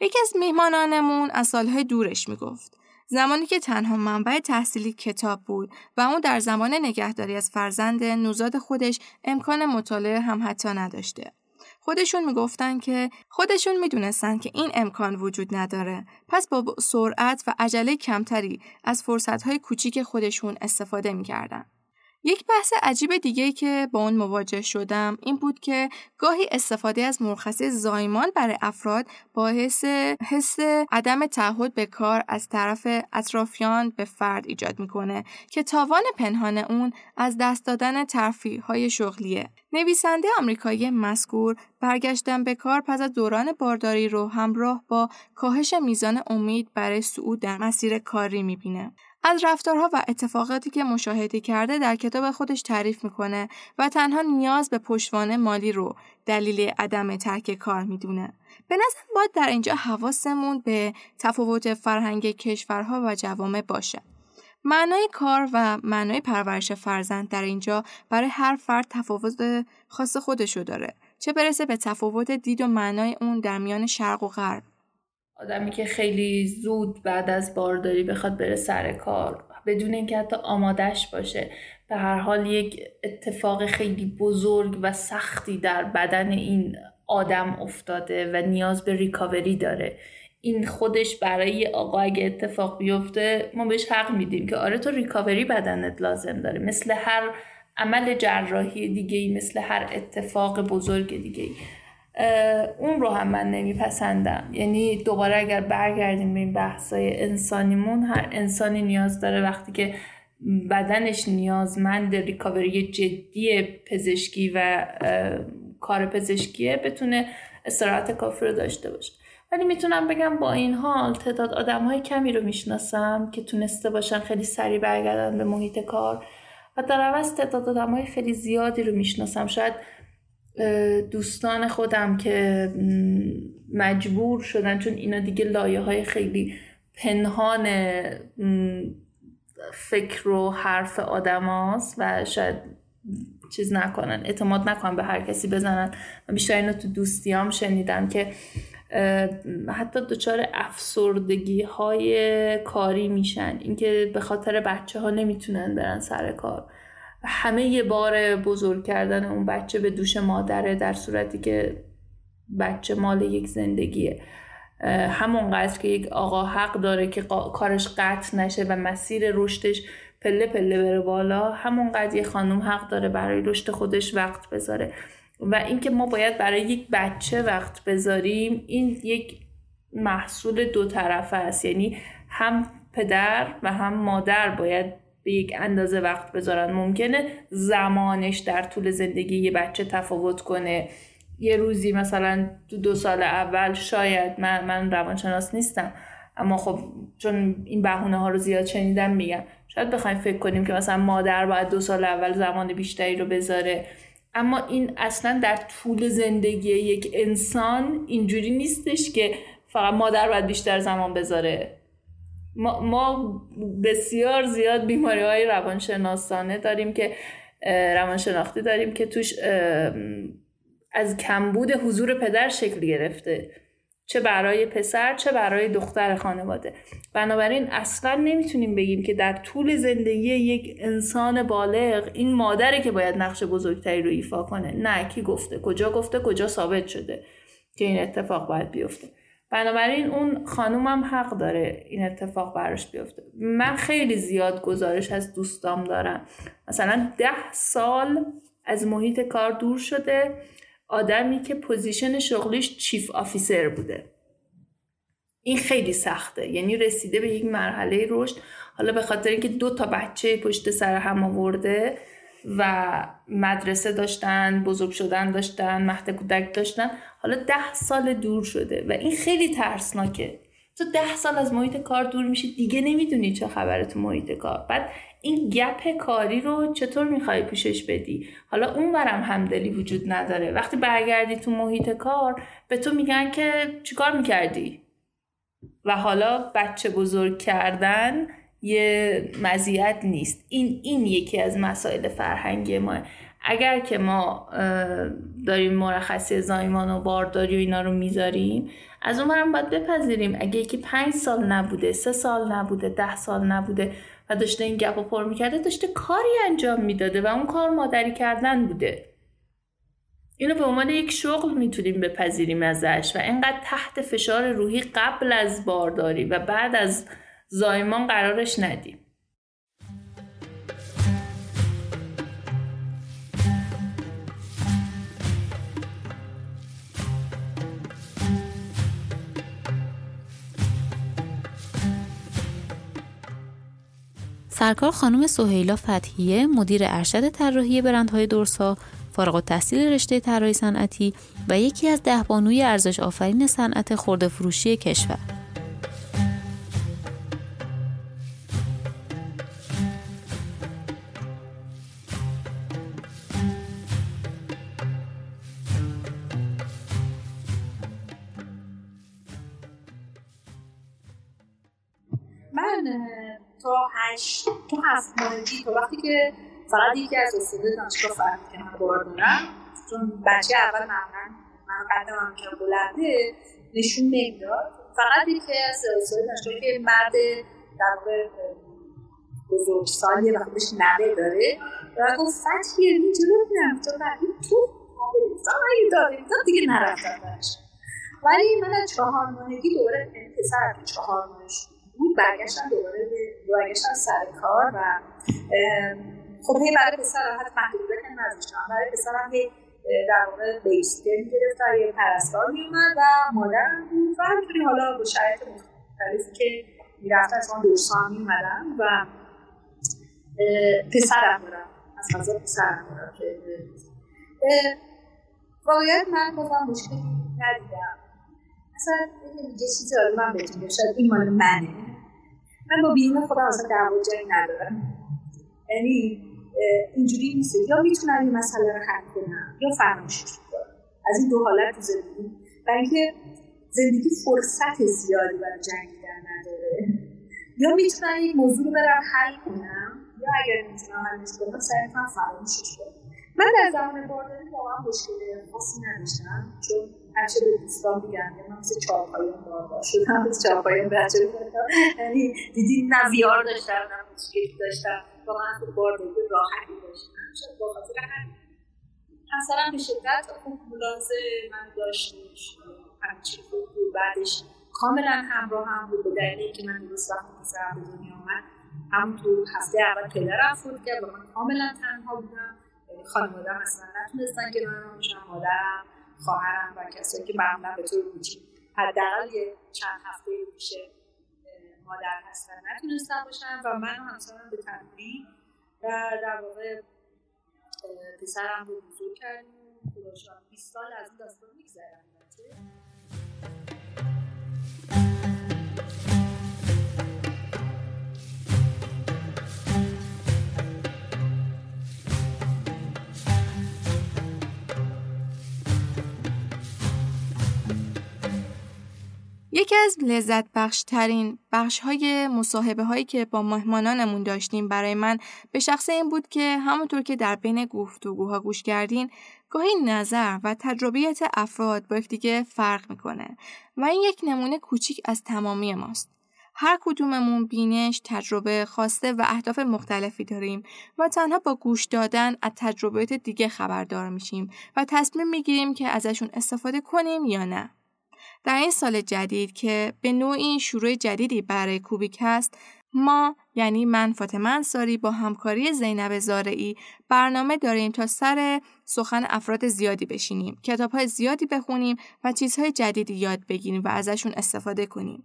یکی از میهمانانمون از سالهای دورش می‌گفت زمانی که تنها منبع تحصیلی کتاب بود و اون در زمان نگهداری از فرزند نوزاد خودش امکان مطالعه هم حتی نداشته. خودشون می‌گفتن که خودشون می‌دونستن که این امکان وجود نداره پس با سرعت و عجله کمتری از فرصتهای کوچیک خودشون استفاده می‌کردن. یک بحث عجیب دیگه که با اون مواجه شدم این بود که گاهی استفاده از مرخصی زایمان برای افراد باعث حس عدم تعهد به کار از طرف اطرافیان به فرد ایجاد می‌کنه که تاوان پنهان اون از دست دادن ترفیه های شغلیه. نویسنده آمریکایی مذکور برگشتن به کار پس از دوران بارداری رو همراه با کاهش میزان امید برای صعود در مسیر کاری می‌بینه. از رفتارها و اتفاقاتی که مشاهده کرده در کتاب خودش تعریف می‌کنه و تنها نیاز به پشتوانه مالی رو دلیل عدم ترک کار می‌دونه. به نظر باید در اینجا حواسمون به تفاوت فرهنگ کشورها و جوامع باشه. معنای کار و معنای پرورش فرزند در اینجا برای هر فرد تفاوت خاص خودشو داره. چه برسه به تفاوت دید و معنای اون در میان شرق و غرب. آدمی که خیلی زود بعد از بارداری بخواد بره سر کار بدون اینکه حتی آمادش باشه به هر حال یک اتفاق خیلی بزرگ و سختی در بدن این آدم افتاده و نیاز به ریکاوری داره. این خودش برای آقا اگه اتفاق بیفته ما بهش حق میدیم که آره تو ریکاوری بدنت لازم داره. مثل هر عمل جراحی دیگه ای مثل هر اتفاق بزرگ دیگه ای اون رو هم من نمیپسندم. یعنی دوباره اگر برگردیم به این بحثای انسانیمون هر انسانی نیاز داره وقتی که بدنش نیازمند ریکاوری جدی پزشکی و کار پزشکیه بتونه استراحت کافی رو داشته باشه. ولی می‌تونم بگم با این حال تعداد آدم های کمی رو می‌شناسم که تونسته باشن خیلی سریع برگردن به محیط کار. و در عوض تعداد آدم های خیلی زیادی رو می‌شناسم. شاید دوستان خودم که مجبور شدن چون اینا دیگه لایه های خیلی پنهان فکر و حرف آدم هاست و شاید چیز نکنن اعتماد نکنن به هر کسی بزنن. و بیشتر اینو تو دوستیام شنیدم که حتی دچار افسردگی های کاری میشن. اینکه به خاطر بچه ها نمی‌تونن برن سر کار. همه یه بار بزرگ کردن اون بچه به دوش مادره در صورتی که بچه مال یک زندگیه. همونقدر که یک آقا حق داره که کارش قطع نشه و مسیر رشدش پله پله بره بالا همونقدر یه خانم حق داره برای رشد خودش وقت بذاره. و اینکه ما باید برای یک بچه وقت بذاریم این یک محصول دو طرفه است. یعنی هم پدر و هم مادر باید به یک اندازه وقت بذارن. ممکنه زمانش در طول زندگی یه بچه تفاوت کنه. یه روزی مثلا تو دو سال اول شاید من من روانشناس نیستم. اما خب چون این بهونه ها رو زیاد شنیدم میگم. شاید بخوایم فکر کنیم که مثلا مادر باید دو سال اول زمان بیشتری رو بذاره. اما این اصلا در طول زندگی یک انسان اینجوری نیستش که فقط مادر باید بیشتر زمان بذاره. ما, ما بسیار زیاد بیماری های روانشناسانه داریم که روانشناختی داریم که توش از کمبود حضور پدر شکل گرفته. چه برای پسر چه برای دختر خانواده. بنابراین اصلا نمی‌تونیم بگیم که در طول زندگی یک انسان بالغ این مادره که باید نقش بزرگتری رو ایفا کنه. نه کی گفته؟ کجا گفته؟ کجا ثابت شده که این اتفاق باید بیفته؟ بنابراین اون خانومم حق داره این اتفاق براش بیفته. من خیلی زیاد گزارش از دوستام دارم. مثلا ده سال از محیط کار دور شده آدمی که position شغلیش chief officer بوده. این خیلی سخته. یعنی رسیده به یک مرحله رشد. حالا به خاطر اینکه دو تا بچه پشت سر هم آورده و مدرسه داشتن بزرگ شدن داشتن مهد کودک داشتن. حالا ده سال دور شده و این خیلی ترسناکه. تو ده سال از محیط کار دور میشی دیگه نمی‌دونی چه خبره تو محیط کار. بعد این گپ کاری رو چطور می‌خوای پوشش بدی؟ حالا اون برم همدلی وجود نداره. وقتی برگردی تو محیط کار به تو میگن که چیکار می‌کردی؟ و حالا بچه بزرگ کردن یه مزیت نیست. این این یکی از مسائل فرهنگی ما. اگر که ما داریم مرخصی زایمان و بارداری و اینا رو می‌ذاریم از اون برم باید بپذیریم. اگه یکی پنج سال نبوده سه سال نبوده ده سال نبوده و داشته این گپ پر می‌کرده داشته کاری انجام می‌داده و اون کار مادری کردن بوده. اینو به عنوان یک شغل می‌تونیم بپذیریم ازش و اینقدر تحت فشار روحی قبل از بارداری و بعد از زایمان قرارش ندیم. سرکار خانم سهیلا فتحیه مدیر ارشد طراحی برندهای دورسا فارغ التحصیل رشته طراحی صنعتی و یکی از ده بانوی ارزش آفرین صنعت خورده فروشی کشور. هشت تو هفت ماهگی تا وقتی که فقط یکی از استاده دانشگاه فهمید که من بار دارم چون بچه اول معمولا من قدم هم که بلنده نشون نمی‌داد. فقط یکی از استاده دانشگاه که مرد در بزرگ سالیه و خودش نوه داره و گفت فتحیه ببینم تو این تو قابلستان اگه داره. دیگه نرفتم برش ولی من از چهار ماهگی دوباره پسر چهار ماهش بود. برگشتم دوباره به برگشتم سر کار و خب هی برای پسر حتی محدوده که نزدشتم برای پسرم هی در واقع بیسته می‌گرفت و یه پرستار میومد و مادرم بود و همینطوری حالا با شرایط مختلفی که می‌رفتن از من دوستان میومدن و پسرم دارم از فضا پسرم دارم که واقعیت من بازم مشکلی ندیدم. اصلا یه چیزی آره من بهتون شاید این مال منه. من با بیرون خودم اصلا دعوا جایی ندارم. یعنی اینجوری نیست. یا می‌تونم این مسئله رو حل کنم یا فراموشش کنم از این دو حالت تو زندگی. برای اینکه زندگی فرصت زیادی برای جنگیدن نداره. یا می‌تونم این موضوع رو برم حل کنم یا اگر نمی‌تونم حلش کنم سعی کنم فراموشش کنم. من در زمان بارداری واقعا مشکل خاصی نداشتم چون همیشه به دوستان میگم من مثل چهارپایان باردار شدم مثل چهارپایان بچه یعنی دیدی نه ویار داشتم نه مشکلی داشتم واقعا تو بارداری راحتی داشتم. شاید با خاطر همین همسرم به شدت خوب ملاحظه من داشتش همه چی خوب بود بعدش کاملا همراه هم بود به دلیلی که من درست وقتی پسرم به دنیا آمد همون تو هفته اول پدرم فوت کرد و من کاملا تنها بودم. خانوادم اصلا نتونستن که من باشم مادرم خواهرم و کسایی که معمولا به طور کوچیک حداقل یه چند هفته پیش مادر هستن نتونستن باشن و من و همسرم به تنهایی و در واقع پسرم رو بزرگ کردیم. 20 سال از این داستان میگذرم یکی از لذت بخش ترین بخش های مصاحبه هایی که با مهمانانمون داشتیم برای من به شخص این بود که همونطور که در بین گفتگوها گوش کردین گاهی نظر و تجربیت افراد با یکدیگه فرق می‌کنه و این یک نمونه کوچیک از تمامی ماست. هر کدوممون بینش، تجربه، خواسته و اهداف مختلفی داریم و تنها با گوش دادن از تجربیات دیگه خبردار میشیم و تصمیم می‌گیریم که ازشون استفاده کنیم یا نه. در این سال جدید که به نوعی شروع جدیدی برای کوبیک هست ما یعنی من فاطمه انصاری با همکاری زینب زارعی برنامه داریم تا سر سخن افراد زیادی بشینیم کتاب های زیادی بخونیم و چیزهای جدیدی یاد بگیریم و ازشون استفاده کنیم.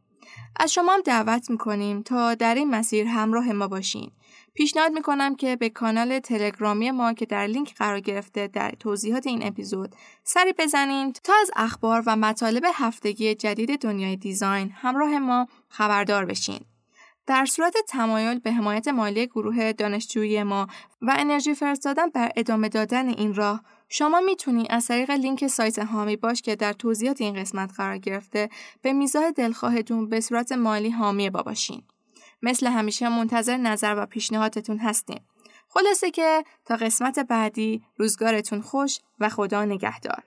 از شما هم دعوت می‌کنیم تا در این مسیر همراه ما باشین. پیشنهاد می‌کنم که به کانال تلگرامی ما که در لینک قرار گرفته در توضیحات این اپیزود سری بزنین تا از اخبار و مطالب هفتگی جدید دنیای دیزاین همراه ما خبردار بشین. در صورت تمایل به حمایت مالی گروه دانشجویی ما و انرژی فرستادن بر ادامه دادن این راه شما می‌تونید از طریق لینک سایت هامی باش که در توضیحات این قسمت قرار گرفته به میزاه دلخواهتون به صورت مالی حامی با باشین. مثل همیشه منتظر نظر و پیشنهادتون هستیم. خلاصه که تا قسمت بعدی روزگارتون خوش و خدا نگهدار.